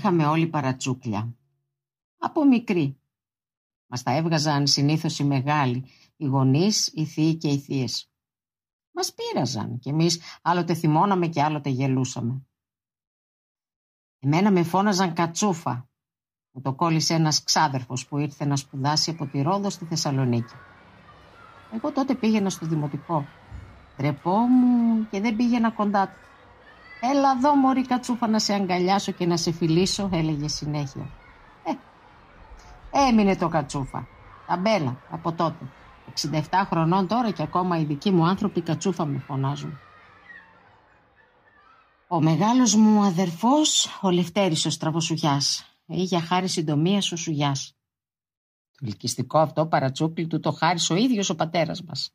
Κάποτε είχαμε όλοι παρατσούκλια. Από μικρή. Μας τα έβγαζαν συνήθως οι μεγάλοι, οι γονείς, οι θείοι και οι θείες. Μας πείραζαν και εμείς άλλοτε θυμώναμε και άλλοτε γελούσαμε. Εμένα με φώναζαν κατσούφα. Μου το κόλλησε ένας ξάδερφος που ήρθε να σπουδάσει από τη Ρόδο στη Θεσσαλονίκη. Εγώ τότε πήγαινα στο δημοτικό. Τρεπόμουν και δεν πήγαινα κοντά του. Έλα εδώ μωρή κατσούφα να σε αγκαλιάσω και να σε φιλήσω, έλεγε συνέχεια. Ε, έμεινε το κατσούφα. Ταμπέλα από τότε. 67 χρονών τώρα και ακόμα οι δικοί μου άνθρωποι κατσούφα με φωνάζουν. Ο μεγάλος μου αδερφός, ο Λευτέρης ο Στραβοσουγιάς, είχε χάρη συντομίας ο Σουγιάς. Το ελκυστικό αυτό παρατσούκλι του το χάρισε ο ίδιος ο πατέρας μας.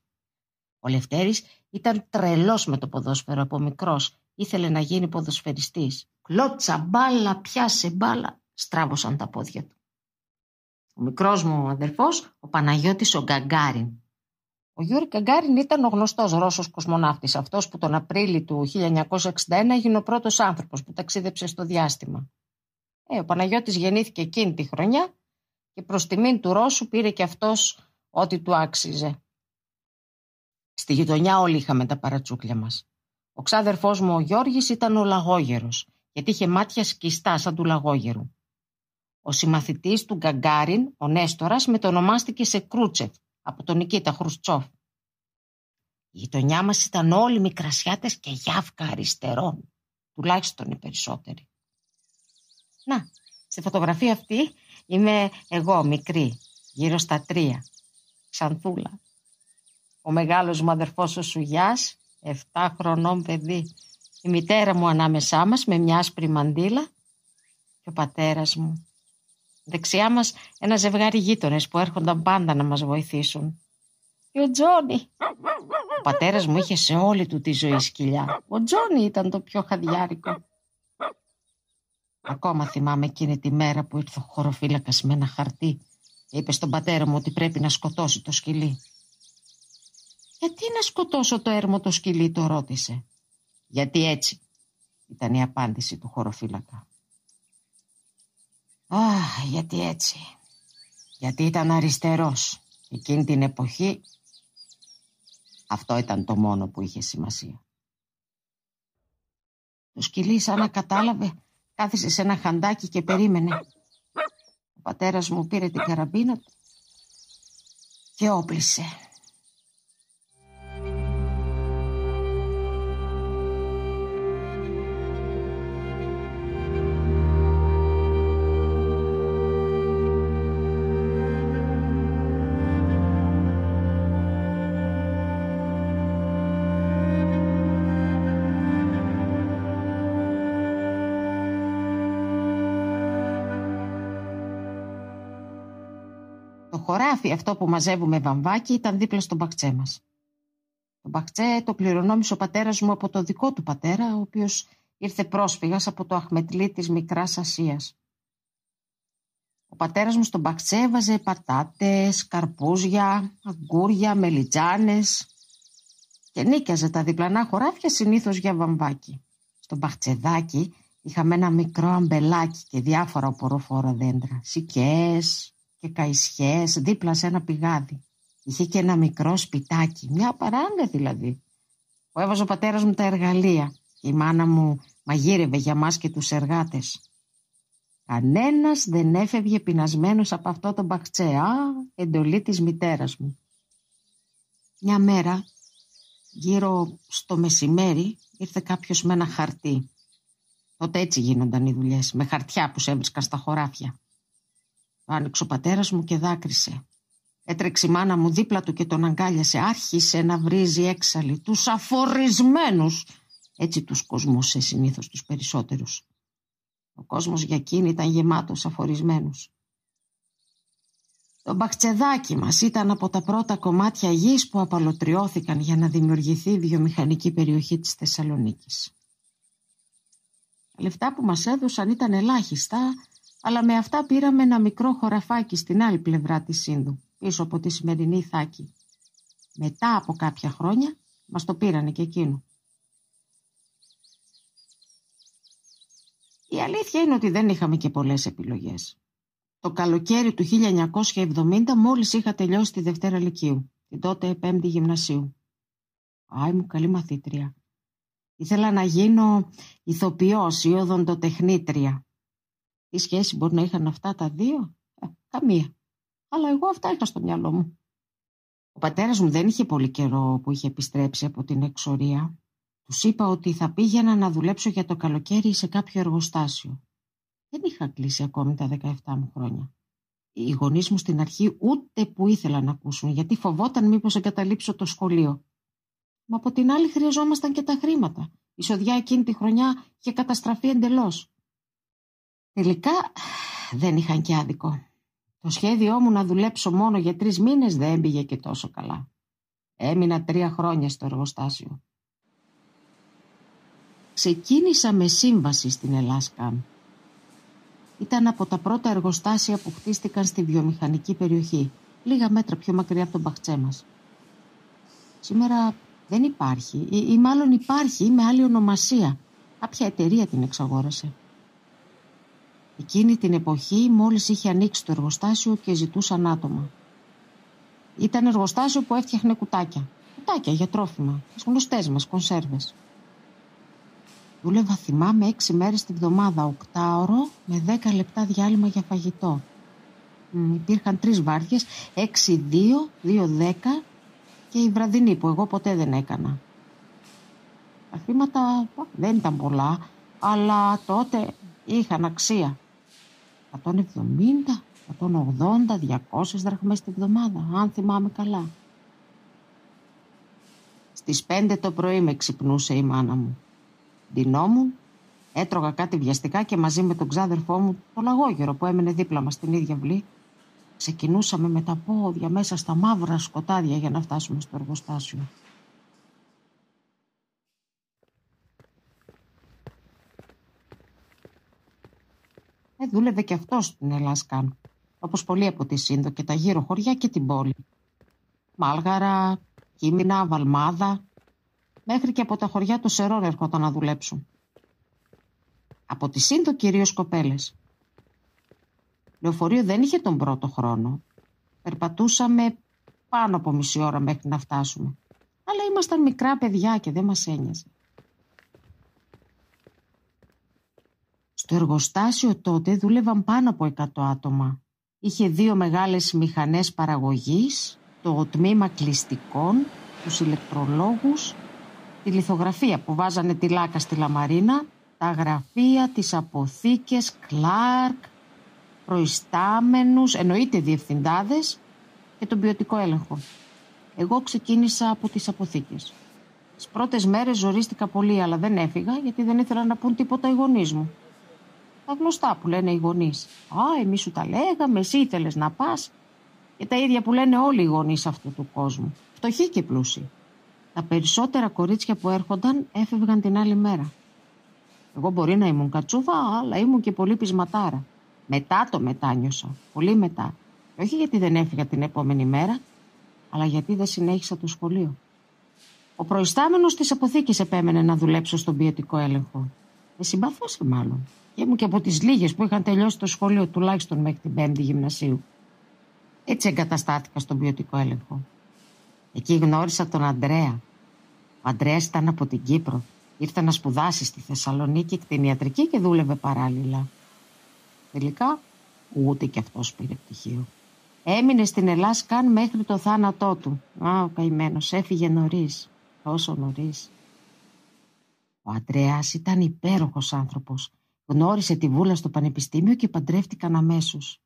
Ο Λευτέρης ήταν τρελός με το ποδόσφαιρο από μικρός. Ήθελε να γίνει ποδοσφαιριστής. Κλώτσα μπάλα, πιάσε μπάλα. Στράβωσαν τα πόδια του. Ο μικρός μου αδερφός, ο Παναγιώτης ο Γκαγκάριν. Ο Γιούρι Γκαγκάριν ήταν ο γνωστός Ρώσος κοσμοναύτης, αυτός που τον Απρίλιο του 1961 έγινε ο πρώτος άνθρωπος που ταξίδεψε στο διάστημα. Ε, ο Παναγιώτης γεννήθηκε εκείνη τη χρονιά και προς τιμήν του Ρώσου πήρε και αυτός ό,τι του άξιζε. Στη γειτονιά όλοι είχαμε τα παρατσούκλια μας. Ο ξάδερφός μου ο Γιώργης ήταν ο λαγόγερος, γιατί είχε μάτια σκιστά σαν του λαγόγερου. Ο συμμαθητής του Γκαγκάριν, ο Νέστορας, μετονομάστηκε σε Κρούτσεφ από τον Νικήτα Χρουστσόφ. Η γειτονιά μας ήταν όλοι μικρασιάτες και γιάφκα αριστερών, τουλάχιστον οι περισσότεροι. Να, στη φωτογραφία αυτή είμαι εγώ μικρή, γύρω στα τρία, ξανθούλα. Ο μεγάλος μου αδερφός ο Σουγιάς, 7 χρονών παιδί, η μητέρα μου ανάμεσά μας με μια άσπρη μαντήλα και ο πατέρας μου. Δεξιά μας ένα ζευγάρι γείτονες που έρχονταν πάντα να μας βοηθήσουν. Και ο Τζόνι. Ο πατέρας μου είχε σε όλη του τη ζωή σκυλιά. Ο Τζόνι ήταν το πιο χαδιάρικο. Ακόμα θυμάμαι εκείνη τη μέρα που ήρθε ο χωροφύλακας με ένα χαρτί και είπε στον πατέρα μου ότι πρέπει να σκοτώσει το σκυλί. Γιατί να σκοτώσω το έρμο το σκυλί, το ρώτησε. Γιατί έτσι, ήταν η απάντηση του χωροφύλακα. Αχ, γιατί έτσι. Γιατί ήταν αριστερός. Εκείνη την εποχή αυτό ήταν το μόνο που είχε σημασία. Το σκυλί σαν να κατάλαβε κάθισε σε ένα χαντάκι και περίμενε. Ο πατέρας μου πήρε την καραμπίνα και όπλησε. Χωράφι αυτό που μαζεύουμε βαμβάκι ήταν δίπλα στον μπαχτσέ μας. Το μπαχτσέ το κληρονόμησε ο πατέρας μου από το δικό του πατέρα, ο οποίος ήρθε πρόσφυγας από το Αχμετλή της Μικράς Ασίας. Ο πατέρας μου στον μπαχτσέ έβαζε πατάτες, καρπούζια, αγκούρια, μελιτζάνες και νίκιαζε τα διπλανά χωράφια συνήθως για βαμβάκι. Στο μπαχτσεδάκι είχαμε ένα μικρό αμπελάκι και διάφορα οποροφόρα δέντρα, σικές, και καϊσιές δίπλα σε ένα πηγάδι. Είχε και ένα μικρό σπιτάκι, μια παράγκα δηλαδή. Που έβαζε ο πατέρας μου τα εργαλεία και η μάνα μου μαγείρευε για μας και τους εργάτες. Κανένας δεν έφευγε πεινασμένος από αυτό το μπαχτσέ. Α, εντολή της μητέρας μου. Μια μέρα, γύρω στο μεσημέρι, ήρθε κάποιος με ένα χαρτί. Τότε έτσι γίνονταν οι δουλειές, με χαρτιά που σε έβρισκαν στα χωράφια. Άνοιξε ο πατέρας μου και δάκρυσε. Έτρεξε η μάνα μου δίπλα του και τον αγκάλιασε. Άρχισε να βρίζει έξαλλη. Τους αφορισμένους. Έτσι τους κοσμούσε συνήθως τους περισσότερους. Ο κόσμος για εκείνη ήταν γεμάτος αφορισμένους. Το μπαχτσεδάκι μας ήταν από τα πρώτα κομμάτια γης που απαλωτριώθηκαν για να δημιουργηθεί η βιομηχανική περιοχή της Θεσσαλονίκης. Τα λεφτά που μας έδωσαν ήταν ελάχιστα, αλλά με αυτά πήραμε ένα μικρό χωραφάκι στην άλλη πλευρά της Σύνδου, πίσω από τη σημερινή Θάκη. Μετά από κάποια χρόνια μας το πήρανε και εκείνο. Η αλήθεια είναι ότι δεν είχαμε και πολλές επιλογές. Το καλοκαίρι του 1970 μόλις είχα τελειώσει τη Δευτέρα Λυκείου, την τότε Πέμπτη Γυμνασίου. Άι μου καλή μαθήτρια. Ήθελα να γίνω ηθοποιός ή οδοντοτεχνήτρια. Τι σχέση μπορεί να είχαν αυτά τα δύο, ε, καμία. Αλλά εγώ αυτά είχα στο μυαλό μου. Ο πατέρας μου δεν είχε πολύ καιρό που είχε επιστρέψει από την εξορία. Τους είπα ότι θα πήγαινα να δουλέψω για το καλοκαίρι σε κάποιο εργοστάσιο. Δεν είχα κλείσει ακόμη τα 17 μου χρόνια. Οι γονείς μου στην αρχή ούτε που ήθελαν να ακούσουν, γιατί φοβόταν μήπως εγκαταλείψω το σχολείο. Μα από την άλλη χρειαζόμασταν και τα χρήματα. Η σοδιά εκείνη τη χρονιά είχε καταστραφεί εντελώς. Τελικά δεν είχαν και άδικο. Το σχέδιό μου να δουλέψω μόνο για τρεις μήνες δεν πήγε και τόσο καλά. Έμεινα τρία χρόνια στο εργοστάσιο. Ξεκίνησα με σύμβαση στην Ελλάσκα. Ήταν από τα πρώτα εργοστάσια που χτίστηκαν στη βιομηχανική περιοχή, λίγα μέτρα πιο μακριά από τον Μπαχτσέ μας. Σήμερα δεν υπάρχει ή, ή μάλλον υπάρχει με άλλη ονομασία. Κάποια εταιρεία την εξαγόρασε. Εκείνη την εποχή μόλις είχε ανοίξει το εργοστάσιο και ζητούσαν άτομα. Ήταν εργοστάσιο που έφτιαχνε κουτάκια. Κουτάκια για τρόφιμα, τις γνωστές μας, κονσέρβες. Δούλευα θυμάμαι έξι μέρες τη βδομάδα, οκτάωρο με δέκα λεπτά διάλειμμα για φαγητό. Μ, υπήρχαν τρεις βάρδιες, έξι δύο, δύο δέκα και η βραδινή που εγώ ποτέ δεν έκανα. Τα χρήματα δεν ήταν πολλά, αλλά τότε είχαν αξία. 170, 180, 200 δραχμές τη βδομάδα, αν θυμάμαι καλά. Στις πέντε το πρωί με ξυπνούσε η μάνα μου. Ντυνόμουν, έτρωγα κάτι βιαστικά και μαζί με τον ξάδερφό μου, το λαγόγερο που έμενε δίπλα μας στην ίδια βλή, ξεκινούσαμε με τα πόδια μέσα στα μαύρα σκοτάδια για να φτάσουμε στο εργοστάσιο. Ε, δούλευε και αυτός στην Ελλάσκαν, όπως πολλοί από τη Σύνδο και τα γύρω χωριά και την πόλη. Μάλγαρα, Κίμηνα, Βαλμάδα, μέχρι και από τα χωριά του Σερών έρχονταν να δουλέψουν. Από τη Σύνδο κυρίως κοπέλες. Λεωφορείο δεν είχε τον πρώτο χρόνο. Περπατούσαμε πάνω από μισή ώρα μέχρι να φτάσουμε. Αλλά ήμασταν μικρά παιδιά και δεν μας ένοιαζε. Στο εργοστάσιο τότε δούλευαν πάνω από 100 άτομα. Είχε δύο μεγάλες μηχανές παραγωγής, το τμήμα κλειστικών, τους ηλεκτρολόγους, τη λιθογραφία που βάζανε τη λάκα στη Λαμαρίνα, τα γραφεία, τις αποθήκες, Κλάρκ, προϊστάμενους, εννοείται διευθυντάδες και τον ποιοτικό έλεγχο. Εγώ ξεκίνησα από τις αποθήκες. Τις πρώτες μέρες ζορίστηκα πολύ αλλά δεν έφυγα γιατί δεν ήθελα να πούν τίποτα οι γονείς μου. Τα γνωστά που λένε οι γονείς. Α, εμείς σου τα λέγαμε, εσύ ήθελες να πας. Και τα ίδια που λένε όλοι οι γονείς αυτού του κόσμου. Φτωχοί και πλούσιοι. Τα περισσότερα κορίτσια που έρχονταν έφευγαν την άλλη μέρα. Εγώ μπορεί να ήμουν κατσούβα, αλλά ήμουν και πολύ πεισματάρα. Μετά το μετάνιωσα, πολύ μετά. όχι γιατί δεν έφυγα την επόμενη μέρα, αλλά γιατί δεν συνέχισα το σχολείο. Ο προϊστάμενος της αποθήκης επέμενε να δουλέψω στον ποιοτικό έλεγχο. Με συμπαθούσε μάλλον. Και ήμουν και από τις λίγες που είχαν τελειώσει το σχολείο τουλάχιστον μέχρι την Πέμπτη Γυμνασίου. Έτσι εγκαταστάθηκα στον ποιοτικό έλεγχο. Εκεί γνώρισα τον Αντρέα. Ο Αντρέα ήταν από την Κύπρο. Ήρθε να σπουδάσει στη Θεσσαλονίκη κτηνιατρική και δούλευε παράλληλα. Τελικά ούτε κι αυτός πήρε πτυχίο. Έμεινε στην Ελλάδα καν μέχρι το θάνατό του. Α, ο καημένος έφυγε νωρίς. Τόσο νωρίς. Ο Αντρέα ήταν υπέροχος άνθρωπος. Γνώρισε τη βούλα στο πανεπιστήμιο και παντρεύτηκαν αμέσως.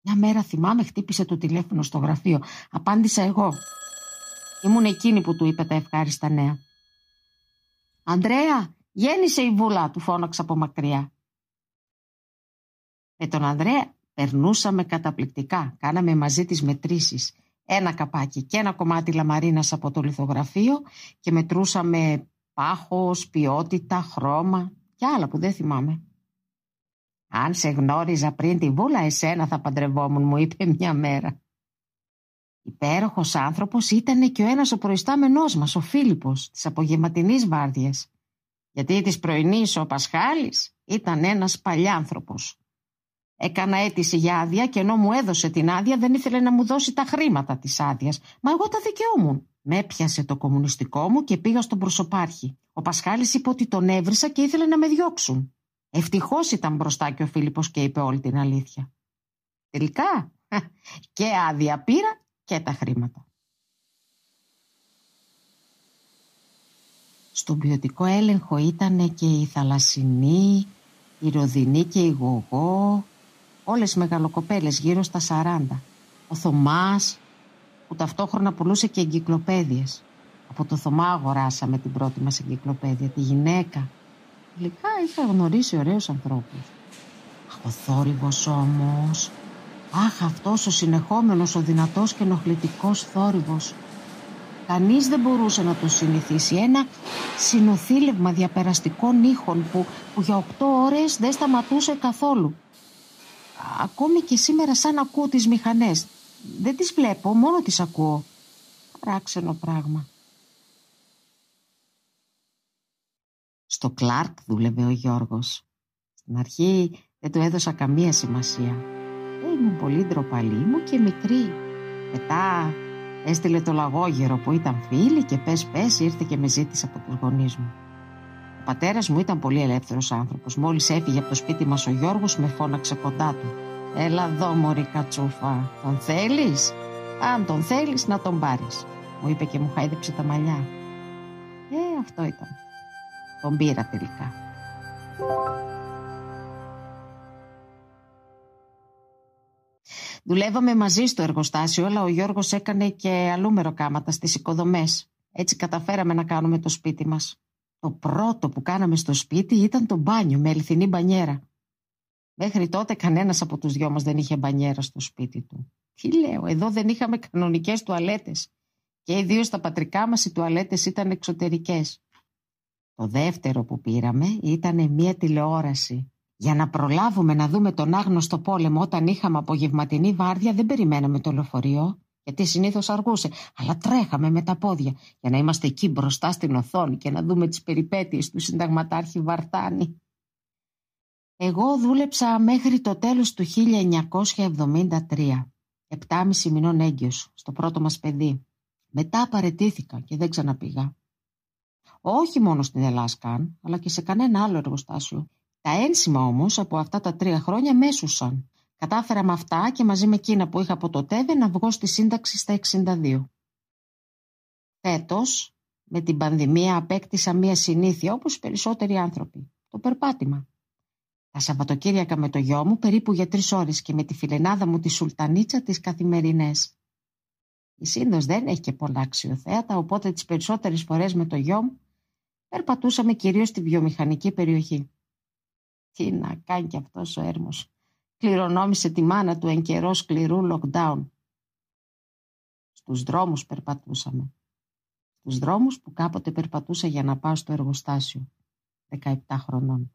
Μια μέρα θυμάμαι χτύπησε το τηλέφωνο στο γραφείο. Απάντησα εγώ. Ήμουν εκείνη που του είπε τα ευχάριστα νέα. «Ανδρέα, γέννησε η βούλα», του φώναξα από μακριά. Με τον Ανδρέα περνούσαμε καταπληκτικά. Κάναμε μαζί τις μετρήσεις. Ένα καπάκι και ένα κομμάτι λαμαρίνας από το λιθογραφείο και μετρούσαμε πάχος, ποιότητα, χρώμα και άλλα που δεν θυμάμαι. Αν σε γνώριζα πριν τη βούλα εσένα θα παντρευόμουν μου είπε μια μέρα. Υπέροχος άνθρωπος ήταν και ο ένας ο προϊστάμενός μας, ο Φίλιππος, της απογευματινής βάρδιας. Γιατί της πρωινής ο Πασχάλης Ήταν ένας παλιάνθρωπος. Έκανα αίτηση για άδεια και ενώ μου έδωσε την άδεια δεν ήθελε να μου δώσει τα χρήματα της άδειας. Μα εγώ τα δικαιούμουν. Με έπιασε το κομμουνιστικό μου και πήγα στον προσωπάρχη. Ο Πασχάλης είπε ότι τον έβρισα και ήθελε να με διώξουν. Ευτυχώς ήταν μπροστά και ο Φίλιππος και είπε όλη την αλήθεια. Τελικά και άδεια πήρα και τα χρήματα. Στον ποιοτικό έλεγχο ήταν και η Θαλασσινή, η Ροδινή και η Γογό, όλες οι μεγαλοκοπέλες γύρω στα 40. Ο Θωμάς, που ταυτόχρονα πουλούσε και εγκυκλοπαίδειες. Από το Θωμά αγοράσαμε την πρώτη μας εγκυκλοπαίδεια, τη γυναίκα. Τελικά είχα γνωρίσει ωραίους ανθρώπους. Αχ, ο θόρυβος όμως. Αχ, αυτός ο συνεχόμενος, ο δυνατός και ενοχλητικός θόρυβος. Κανείς δεν μπορούσε να το συνηθίσει. Ένα συνοθήλευμα διαπεραστικών ήχων που, που για οκτώ ώρες δεν σταματούσε καθόλου. Ακόμη και σήμερα σαν ακούω τις μηχανές. Δεν τις βλέπω, μόνο τις ακούω. Παράξενο πράγμα. Στο Κλάρκ δούλευε ο Γιώργος. Στην αρχή δεν του έδωσα καμία σημασία. Ήμουν πολύ ντροπαλή μου και μικρή. Μετά έστειλε το λαγόγερο που ήταν φίλη και πες πες ήρθε και με ζήτησε από τους γονείς μου. Ο πατέρας μου ήταν πολύ ελεύθερος άνθρωπος. Μόλις έφυγε από το σπίτι μας ο Γιώργος με φώναξε κοντά του. Έλα εδώ μωρή κατσούφα, τον θέλεις; Αν τον θέλεις να τον πάρεις. Μου είπε και μου χάιδεψε τα μαλλιά. Ε, αυτό ήταν. Τον πήρα τελικά. Δουλεύαμε μαζί στο εργοστάσιο, αλλά ο Γιώργος έκανε και αλλού μεροκάματα στις οικοδομές. Έτσι καταφέραμε να κάνουμε το σπίτι μας. Το πρώτο που κάναμε στο σπίτι ήταν το μπάνιο με αληθινή μπανιέρα. Μέχρι τότε κανένας από τους δυο μας δεν είχε μπανιέρα στο σπίτι του. Τι λέω, εδώ δεν είχαμε κανονικές τουαλέτες. Και ιδίω στα πατρικά μας οι τουαλέτες ήταν εξωτερικές. Το δεύτερο που πήραμε ήταν μια τηλεόραση. Για να προλάβουμε να δούμε τον άγνωστο πόλεμο όταν είχαμε απογευματινή βάρδια δεν περιμέναμε το λεωφορείο γιατί συνήθως αργούσε, αλλά τρέχαμε με τα πόδια για να είμαστε εκεί μπροστά στην οθόνη και να δούμε τις περιπέτειες του συνταγματάρχη Βαρτάνη. Εγώ δούλεψα μέχρι το τέλος του 1973, επτάμιση μηνών έγκυος, στο πρώτο μας παιδί. Μετά παρετήθηκα και δεν ξαναπήγα. Όχι μόνο στην Ελλάσκαν, αλλά και σε κανένα άλλο εργοστάσιο. Τα ένσημα όμως από αυτά τα τρία χρόνια μέσουσαν. Κατάφερα με αυτά και μαζί με εκείνα που είχα από το ΤΕΒΕ να βγω στη σύνταξη στα 62. Φέτος, με την πανδημία απέκτησα μία συνήθεια όπως οι περισσότεροι άνθρωποι. Το περπάτημα. Τα Σαββατοκύριακα με το γιο μου περίπου για τρεις ώρες και με τη φιλενάδα μου τη Σουλτανίτσα τις καθημερινές. Η Σύνδος δεν έχει και πολλά αξιοθέατα, οπότε τις περισσότερες φορές με το γιο μου περπατούσαμε κυρίως στη βιομηχανική περιοχή. Τι να κάνει κι αυτός ο έρμος. Κληρονόμησε τη μάνα του εν καιρό σκληρού lockdown. Στους δρόμους περπατούσαμε. Στους δρόμους που κάποτε περπατούσα για να πάω στο εργοστάσιο. 17 χρονών.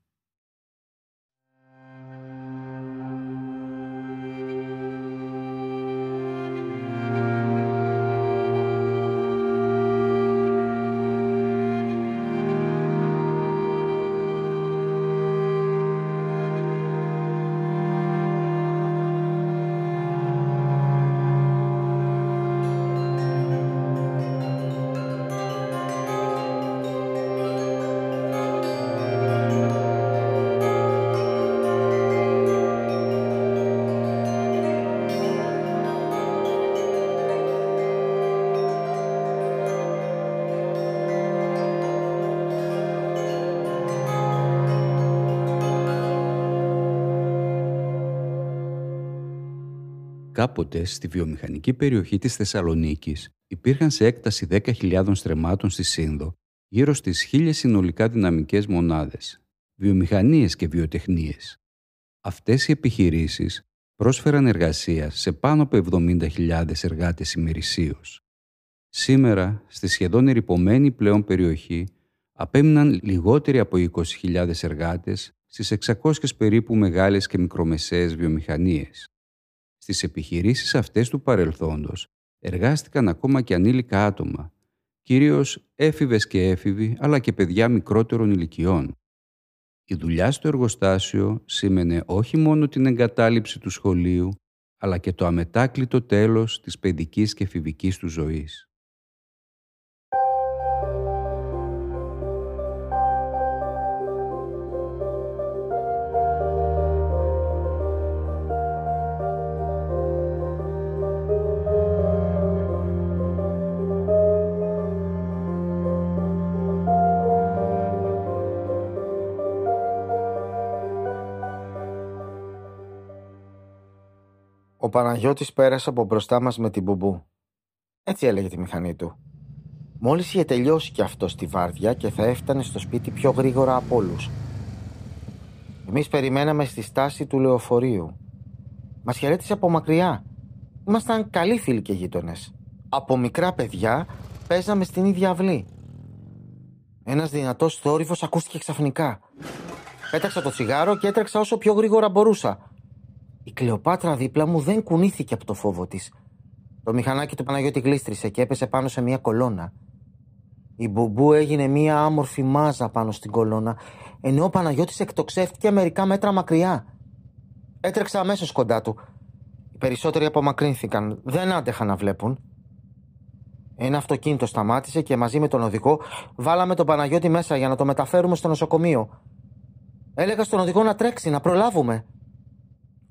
Κάποτε στη βιομηχανική περιοχή της Θεσσαλονίκης υπήρχαν σε έκταση 10.000 στρεμάτων στη Σύνδο γύρω στις χίλιες συνολικά δυναμικές μονάδες, βιομηχανίες και βιοτεχνίες. Αυτές οι επιχειρήσεις πρόσφεραν εργασία σε πάνω από 70.000 εργάτες ημερησίως. Σήμερα, στη σχεδόν ερυπωμένη πλέον περιοχή, απέμειναν λιγότεροι από 20.000 εργάτες στις 600 περίπου μεγάλες και μικρομεσαίες βιομηχανίες. Στις επιχειρήσεις αυτές του παρελθόντος εργάστηκαν ακόμα και ανήλικα άτομα, κυρίως έφηβες και έφηβοι, αλλά και παιδιά μικρότερων ηλικιών. Η δουλειά στο εργοστάσιο σήμαινε όχι μόνο την εγκατάλειψη του σχολείου, αλλά και το αμετάκλητο τέλος της παιδικής και εφηβικής του ζωής. Παναγιώτης πέρασε από μπροστά μας με την μπουμπού. Έτσι έλεγε τη μηχανή του. Μόλις είχε τελειώσει κι αυτό στη βάρδια και θα έφτανε στο σπίτι πιο γρήγορα από όλους. Εμείς περιμέναμε στη στάση του λεωφορείου. Μας χαιρέτησε από μακριά. Ήμασταν καλοί φίλοι και γείτονες. Από μικρά παιδιά παίζαμε στην ίδια αυλή. Ένας δυνατός θόρυβος ακούστηκε ξαφνικά. Πέταξα το τσιγάρο και έτρεξα όσο πιο γρήγορα μπορούσα. Η Κλεοπάτρα δίπλα μου δεν κουνήθηκε από το φόβο της. Το μηχανάκι του Παναγιώτη γλίστρισε και έπεσε πάνω σε μια κολόνα. Η μπουμπού έγινε μια άμορφη μάζα πάνω στην κολόνα, ενώ ο Παναγιώτης εκτοξεύτηκε μερικά μέτρα μακριά. Έτρεξα αμέσως κοντά του. Οι περισσότεροι απομακρύνθηκαν, δεν άντεχαν να βλέπουν. Ένα αυτοκίνητο σταμάτησε και μαζί με τον οδηγό βάλαμε τον Παναγιώτη μέσα για να το μεταφέρουμε στο νοσοκομείο. Έλεγα στον οδηγό να τρέξει, να προλάβουμε.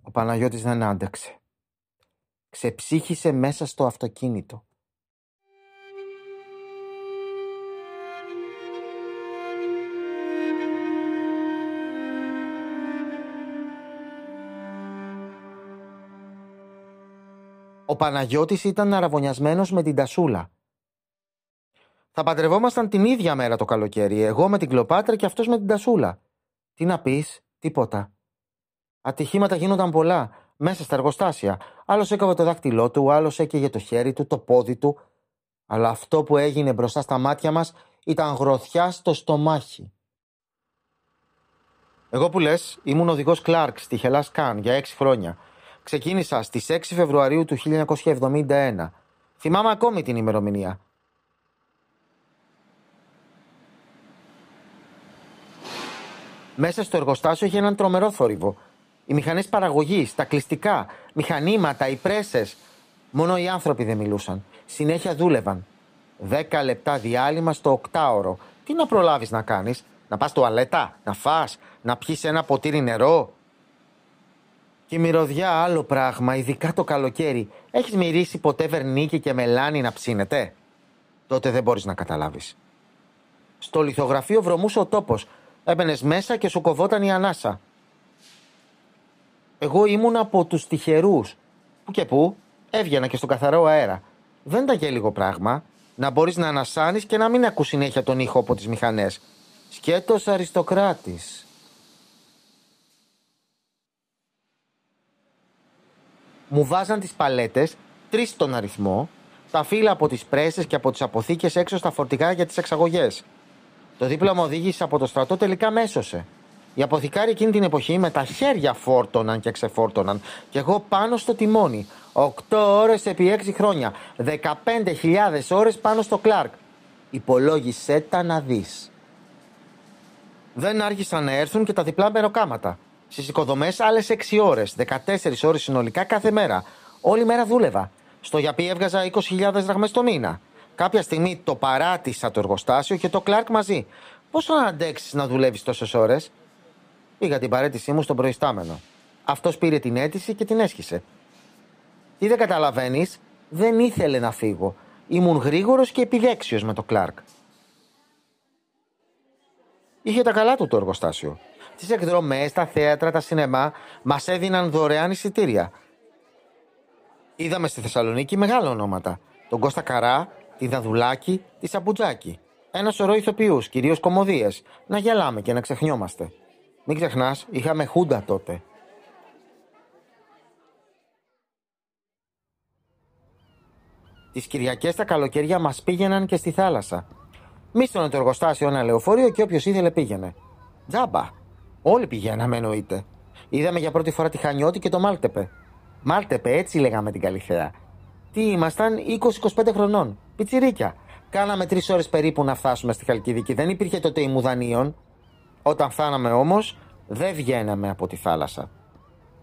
Ο Παναγιώτης δεν άντεξε. Ξεψύχησε μέσα στο αυτοκίνητο. Ο Παναγιώτης ήταν αραβωνιασμένος με την Τασούλα. Θα παντρευόμασταν την ίδια μέρα το καλοκαίρι, εγώ με την Κλοπάτρα και αυτός με την Τασούλα. Τι να πεις, τίποτα. Ατυχήματα γίνονταν πολλά μέσα στα εργοστάσια. Άλλος έκαβε το δάχτυλό του, άλλος έκαιγε το χέρι του, το πόδι του. Αλλά αυτό που έγινε μπροστά στα μάτια μας ήταν γροθιά στο στομάχι. Εγώ που λες, ήμουν οδηγός Κλάρκ στη Χελά Καν για έξι χρόνια. Ξεκίνησα στις 6 Φεβρουαρίου του 1971. Θυμάμαι ακόμη την ημερομηνία. Μέσα στο εργοστάσιο είχε έναν τρομερό θόρυβο. Οι μηχανές παραγωγής, τα κλειστικά, μηχανήματα, οι πρέσες. Μόνο οι άνθρωποι δεν μιλούσαν. Συνέχεια δούλευαν. Δέκα λεπτά διάλειμμα στο οκτάωρο. Τι να προλάβεις να κάνεις, να πας τουαλέτα, να φας, να πιεις ένα ποτήρι νερό; Και η μυρωδιά άλλο πράγμα, ειδικά το καλοκαίρι. Έχεις μυρίσει ποτέ βερνίκι και μελάνι να ψήνεται; Τότε δεν μπορείς να καταλάβεις. Στο λιθογραφείο βρωμούσε ο τόπος. Έμπαινες μέσα και σου κοβόταν η ανάσα. Εγώ ήμουν από τους τυχερούς. Που και που έβγαινα και στον καθαρό αέρα. Δεν ήταν και λίγο πράγμα. Να μπορείς να ανασάνεις και να μην ακούς συνέχεια τον ήχο από τις μηχανές. Σκέτος αριστοκράτης. Μου βάζαν τις παλέτες, τρεις στον αριθμό, τα φύλλα από τις πρέσες και από τις αποθήκες έξω στα φορτηγά για τις εξαγωγές. Το δίπλωμα οδήγηση από το στρατό τελικά με έσωσε. Οι αποθηκάροι εκείνη την εποχή με τα χέρια φόρτωναν και ξεφόρτωναν. Και εγώ πάνω στο τιμόνι. 8 ώρες επί 6 χρόνια. 15.000 ώρες πάνω στο Κλάρκ. Υπολόγισε τα να δεις. Δεν άρχισαν να έρθουν και τα διπλά μεροκάματα. Στις οικοδομές άλλες 6 ώρες. 14 ώρες συνολικά κάθε μέρα. Όλη μέρα δούλευα. Στο Γιαπί έβγαζα 20.000 δραχμές το μήνα. Κάποια στιγμή το παράτησα το εργοστάσιο και το Κλάρκ μαζί. Πώς να αντέξεις να δουλεύεις τόσες ώρες; Πήγα την παρέτησή μου στον προϊστάμενο. Αυτός πήρε την αίτηση και την έσχισε. Τι δεν καταλαβαίνεις, δεν ήθελε να φύγω. Ήμουν γρήγορος και επιδέξιος με το Κλάρκ. Είχε τα καλά του το εργοστάσιο. Τις εκδρομές, τα θέατρα, τα σινεμά μας έδιναν δωρεάν εισιτήρια. Είδαμε στη Θεσσαλονίκη μεγάλα ονόματα. Τον Κώστα Καρά, τη Δαδουλάκη, τη Σαμπουτζάκη. Ένα σωρό ηθοποιούς, κυρίως κομμωδίες. Να γελάμε και να ξεχνιόμαστε. Μην ξεχνάς, είχαμε χούντα τότε. Τις Κυριακές τα καλοκαίρια μας πήγαιναν και στη θάλασσα. Μίστονε το εργοστάσιο ένα λεωφορείο και όποιος ήθελε πήγαινε. Τζάμπα. Όλοι πηγαίναμε εννοείται. Είδαμε για πρώτη φορά τη Χανιώτη και το Μάλτεπε. Μάλτεπε, έτσι λέγαμε την Καλυθέα. Τι ήμασταν 20-25 χρονών. Πιτσιρίκια. Κάναμε τρεις ώρες περίπου να φτάσουμε στη Χαλκιδική. Δεν υπήρχε τότε η Μουδανίων. Όταν φτάναμε όμως, δεν βγαίναμε από τη θάλασσα.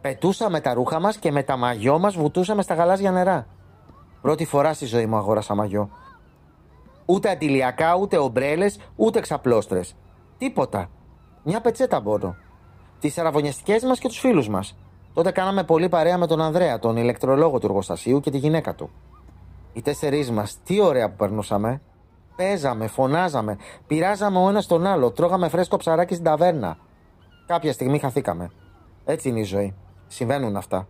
Πετούσαμε τα ρούχα μας και με τα μαγιό μας βουτούσαμε στα γαλάζια νερά. Πρώτη φορά στη ζωή μου αγόρασα μαγιό. Ούτε αντιλιακά, ούτε ομπρέλες, ούτε ξαπλώστρες. Τίποτα. Μια πετσέτα μόνο. Τις αραβωνιαστικές μας και τους φίλους μας. Τότε κάναμε πολύ παρέα με τον Ανδρέα, τον ηλεκτρολόγο του εργοστασίου και τη γυναίκα του. Οι τέσσερις μας, τι ωραία που περνούσαμε. Παίζαμε, φωνάζαμε, πειράζαμε ο ένας τον άλλο, τρώγαμε φρέσκο ψαράκι στην ταβέρνα. Κάποια στιγμή χαθήκαμε. Έτσι είναι η ζωή. Συμβαίνουν αυτά.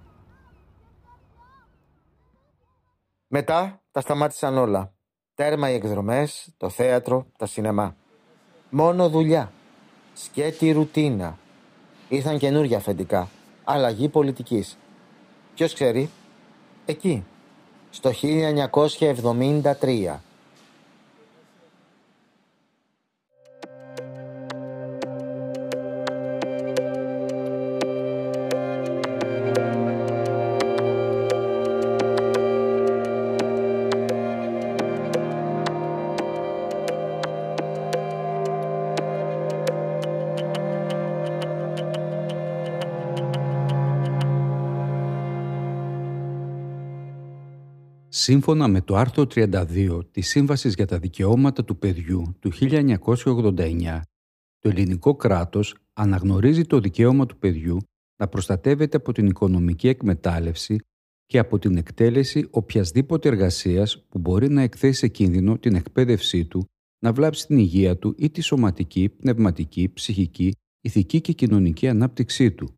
Μετά τα σταμάτησαν όλα. Τέρμα οι εκδρομές, το θέατρο, τα σινεμά. Μόνο δουλειά. Σκέτη ρουτίνα. Ήρθαν καινούργια αφεντικά. Αλλαγή πολιτικής. Ποιος ξέρει; Εκεί. Στο 1973. Σύμφωνα με το άρθρο 32 της Σύμβασης για τα Δικαιώματα του Παιδιού του 1989, το ελληνικό κράτος αναγνωρίζει το δικαίωμα του παιδιού να προστατεύεται από την οικονομική εκμετάλλευση και από την εκτέλεση οποιασδήποτε εργασίας που μπορεί να εκθέσει σε κίνδυνο την εκπαίδευσή του, να βλάψει την υγεία του ή τη σωματική, πνευματική, ψυχική, ηθική και κοινωνική ανάπτυξή του.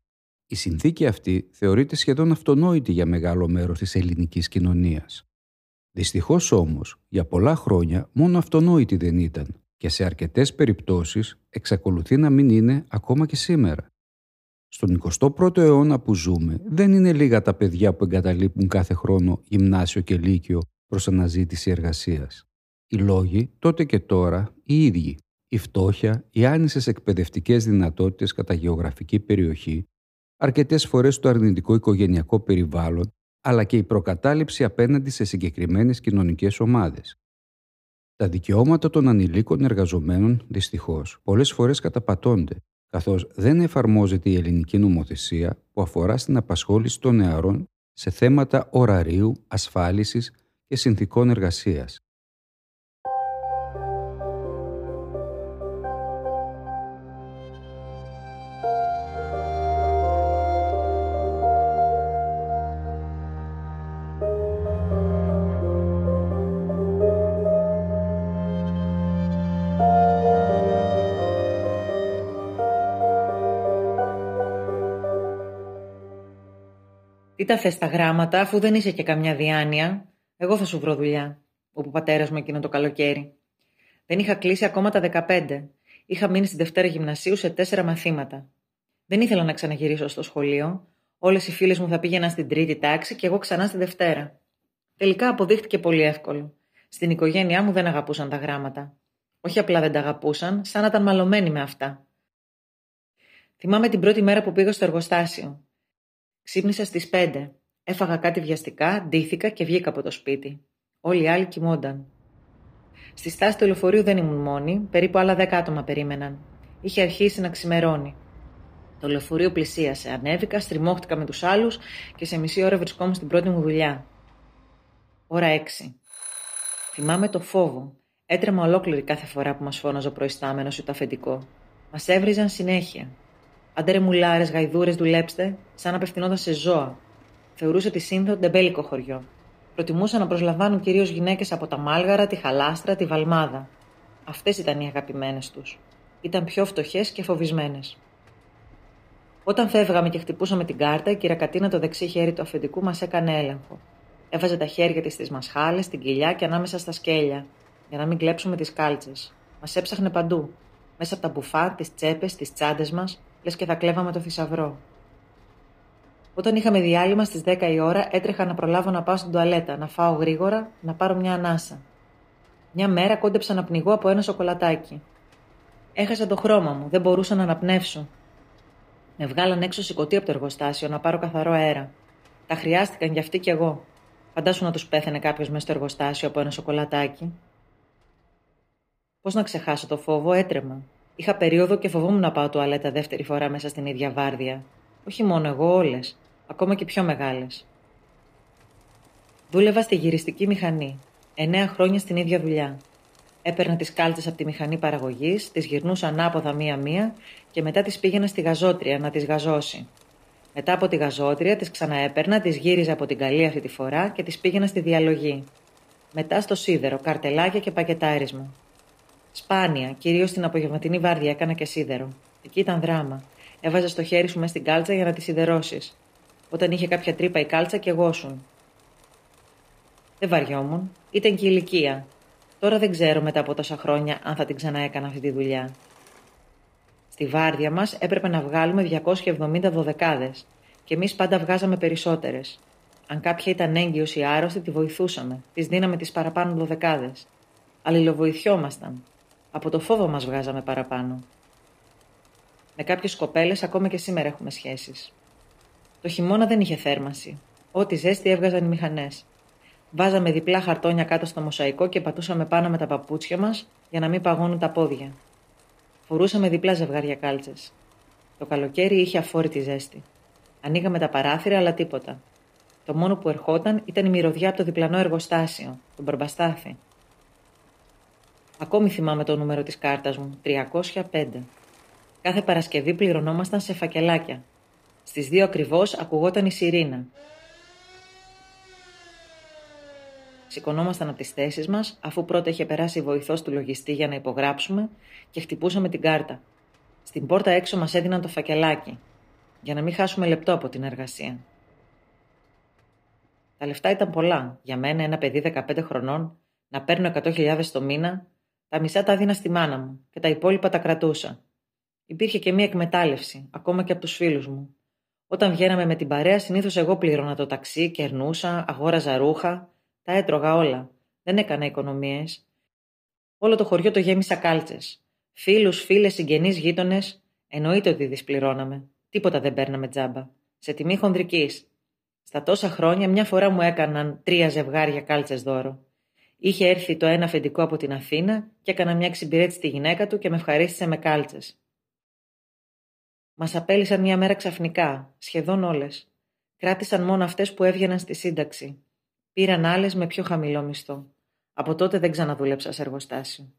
Η συνθήκη αυτή θεωρείται σχεδόν αυτονόητη για μεγάλο μέρος της ελληνικής κοινωνίας. Δυστυχώς όμως, για πολλά χρόνια μόνο αυτονόητη δεν ήταν και σε αρκετές περιπτώσεις εξακολουθεί να μην είναι ακόμα και σήμερα. Στον 21ο αιώνα που ζούμε, δεν είναι λίγα τα παιδιά που εγκαταλείπουν κάθε χρόνο γυμνάσιο και λύκειο προς αναζήτηση εργασίας. Οι λόγοι τότε και τώρα οι ίδιοι. Η φτώχεια, οι άνισες εκπαιδευτικές δυνατότητες κατά γεωγραφική περιοχή, αρκετές φορές το αρνητικό οικογενειακό περιβάλλον αλλά και η προκατάληψη απέναντι σε συγκεκριμένες κοινωνικές ομάδες. Τα δικαιώματα των ανηλίκων εργαζομένων, δυστυχώς, πολλές φορές καταπατώνται, καθώς δεν εφαρμόζεται η ελληνική νομοθεσία που αφορά στην απασχόληση των νεαρών σε θέματα ωραρίου, ασφάλισης και συνθήκων εργασίας. Τα θες τα γράμματα, αφού δεν είσαι και καμιά διάνοια. Εγώ θα σου βρω δουλειά, όπου ο πατέρας μου εκείνο το καλοκαίρι. Δεν είχα κλείσει ακόμα τα 15. Είχα μείνει στη Δευτέρα Γυμνασίου σε τέσσερα μαθήματα. Δεν ήθελα να ξαναγυρίσω στο σχολείο. Όλες οι φίλες μου θα πήγαιναν στην τρίτη τάξη και εγώ ξανά στη Δευτέρα. Τελικά αποδείχτηκε πολύ εύκολο. Στην οικογένειά μου δεν αγαπούσαν τα γράμματα. Όχι απλά δεν τα αγαπούσαν, σαν να ήταν μαλωμένοι με αυτά. Θυμάμαι την πρώτη μέρα που πήγα στο εργοστάσιο. Ξύπνησα στις πέντε. Έφαγα κάτι βιαστικά, ντύθηκα και βγήκα από το σπίτι. Όλοι οι άλλοι κοιμόνταν. Στη στάση του λεωφορείου δεν ήμουν μόνη, περίπου άλλα δέκα άτομα περίμεναν. Είχε αρχίσει να ξημερώνει. Το λεωφορείο πλησίασε. Ανέβηκα, στριμώχτηκα με τους άλλους και σε μισή ώρα βρισκόμουν στην πρώτη μου δουλειά. Ώρα έξι. Θυμάμαι το φόβο. Έτρεμα ολόκληρη κάθε φορά που μας φώναζε ο προϊστάμενος ή το αφεντικό. Μας έβριζαν συνέχεια. Άντε ρε μουλάρες, γαϊδούρες, δουλέψτε, σαν να απευθυνόταν σε ζώα. Θεωρούσε τη Σίνδο τεμπέλικο χωριό. Προτιμούσαν να προσλαμβάνουν κυρίως γυναίκες από τα Μάλγαρα, τη Χαλάστρα, τη Βαλμάδα. Αυτές ήταν οι αγαπημένες τους. Ήταν πιο φτωχές και φοβισμένες. Όταν φεύγαμε και χτυπούσαμε την κάρτα, η κυρα-Κατίνα το δεξί χέρι του αφεντικού μας έκανε έλεγχο. Έβαζε τα χέρια της στις μασχάλες, στην κοιλιά και ανάμεσα στα σκέλια, για να μην κλέψουμε τις κάλτσες. Μας έψαχνε παντού, μέσα από τα μπουφά, τις τσέπες, τις τσάντες μας, λες και θα κλέβαμε το θησαυρό. Όταν είχαμε διάλειμμα στις 10 η ώρα, έτρεχα να προλάβω να πάω στην τουαλέτα, να φάω γρήγορα, να πάρω μια ανάσα. Μια μέρα κόντεψα να πνιγώ από ένα σοκολατάκι. Έχασα το χρώμα μου, δεν μπορούσα να αναπνεύσω. Με βγάλαν έξω σηκωτή από το εργοστάσιο να πάρω καθαρό αέρα. Τα χρειάστηκαν γι' αυτοί κι εγώ. Φαντάσου να τους πέθανε κάποιος μέσα στο εργοστάσιο από ένα σοκολατάκι. Πώς να ξεχάσω το φόβο, έτρεμα. Είχα περίοδο και φοβόμουν να πάω τουαλέτα δεύτερη φορά μέσα στην ίδια βάρδια. Όχι μόνο εγώ, όλες, ακόμα και πιο μεγάλες. Δούλευα στη γυριστική μηχανή. Εννέα χρόνια στην ίδια δουλειά. Έπαιρνα τις κάλτσε από τη μηχανή παραγωγής, τις γυρνούσα ανάποδα μία-μία και μετά τις πήγαινα στη γαζότρια να τις γαζώσει. Μετά από τη γαζότρια τις ξαναέπαιρνα, τις γύριζα από την καλή αυτή τη φορά και τις πήγαινα στη διαλογή. Μετά στο σίδερο, καρτελάκια και πακετάρισμα. Σπάνια, κυρίως στην απογευματινή βάρδια, έκανα και σίδερο. Εκεί ήταν δράμα. Έβαζε το χέρι σου μες στην κάλτσα για να τη σιδερώσεις. Όταν είχε κάποια τρύπα η κάλτσα και εγώσουν. Δεν βαριόμουν. Ήταν και η ηλικία. Τώρα δεν ξέρω μετά από τόσα χρόνια αν θα την ξαναέκανα αυτή τη δουλειά. Στη βάρδια μας έπρεπε να βγάλουμε 270 δωδεκάδες και εμείς πάντα βγάζαμε περισσότερες. Αν κάποια ήταν έγκυος ή άρρωστη, τη βοηθούσαμε. Της δίναμε τις παραπάνω δωδεκάδες. Αλληλοβοηθιόμασταν. Από το φόβο μας βγάζαμε παραπάνω. Με κάποιες κοπέλες ακόμα και σήμερα έχουμε σχέσεις. Το χειμώνα δεν είχε θέρμαση. Ό,τι ζέστη έβγαζαν οι μηχανές. Βάζαμε διπλά χαρτόνια κάτω στο μοσαϊκό και πατούσαμε πάνω με τα παπούτσια μας για να μην παγώνουν τα πόδια. Φορούσαμε διπλά ζευγάρια κάλτσες. Το καλοκαίρι είχε αφόρητη ζέστη. Ανοίγαμε τα παράθυρα, αλλά τίποτα. Το μόνο που ερχόταν ήταν η μυρωδιά από το διπλανό εργοστάσιο, τον Μπαρμπαστάθη. Ακόμη θυμάμαι το νούμερο της κάρτας μου, 305. Κάθε Παρασκευή πληρωνόμασταν σε φακελάκια. Στις δύο ακριβώς ακουγόταν η σιρήνα. Σηκωνόμασταν από τις θέσεις μας, αφού πρώτα είχε περάσει η βοηθός του λογιστή για να υπογράψουμε και χτυπούσαμε την κάρτα. Στην πόρτα έξω μας έδιναν το φακελάκι, για να μην χάσουμε λεπτό από την εργασία. Τα λεφτά ήταν πολλά. Για μένα, ένα παιδί 15 χρονών, να παίρνω 100.000 το μήνα, τα μισά τα δίνα στη μάνα μου και τα υπόλοιπα τα κρατούσα. Υπήρχε και μία εκμετάλλευση, ακόμα και από τους φίλους μου. Όταν βγαίναμε με την παρέα, συνήθως εγώ πλήρωνα το ταξί, κερνούσα, αγόραζα ρούχα, τα έτρωγα όλα. Δεν έκανα οικονομίες. Όλο το χωριό το γέμισα κάλτσες. Φίλους, φίλες, συγγενείς, γείτονες, εννοείται ότι δυσπληρώναμε. Τίποτα δεν παίρναμε τζάμπα. Σε τιμή χονδρικής. Στα τόσα χρόνια, μια φορά μου έκαναν τρία ζευγάρια κάλτσες δώρο. Είχε έρθει το ένα αφεντικό από την Αθήνα και έκανα μια εξυπηρέτηση στη γυναίκα του και με ευχαρίστησε με κάλτσες. Μας απέλησαν μια μέρα ξαφνικά, σχεδόν όλες. Κράτησαν μόνο αυτές που έβγαιναν στη σύνταξη. Πήραν άλλες με πιο χαμηλό μισθό. Από τότε δεν ξαναδούλεψα σε εργοστάσιο.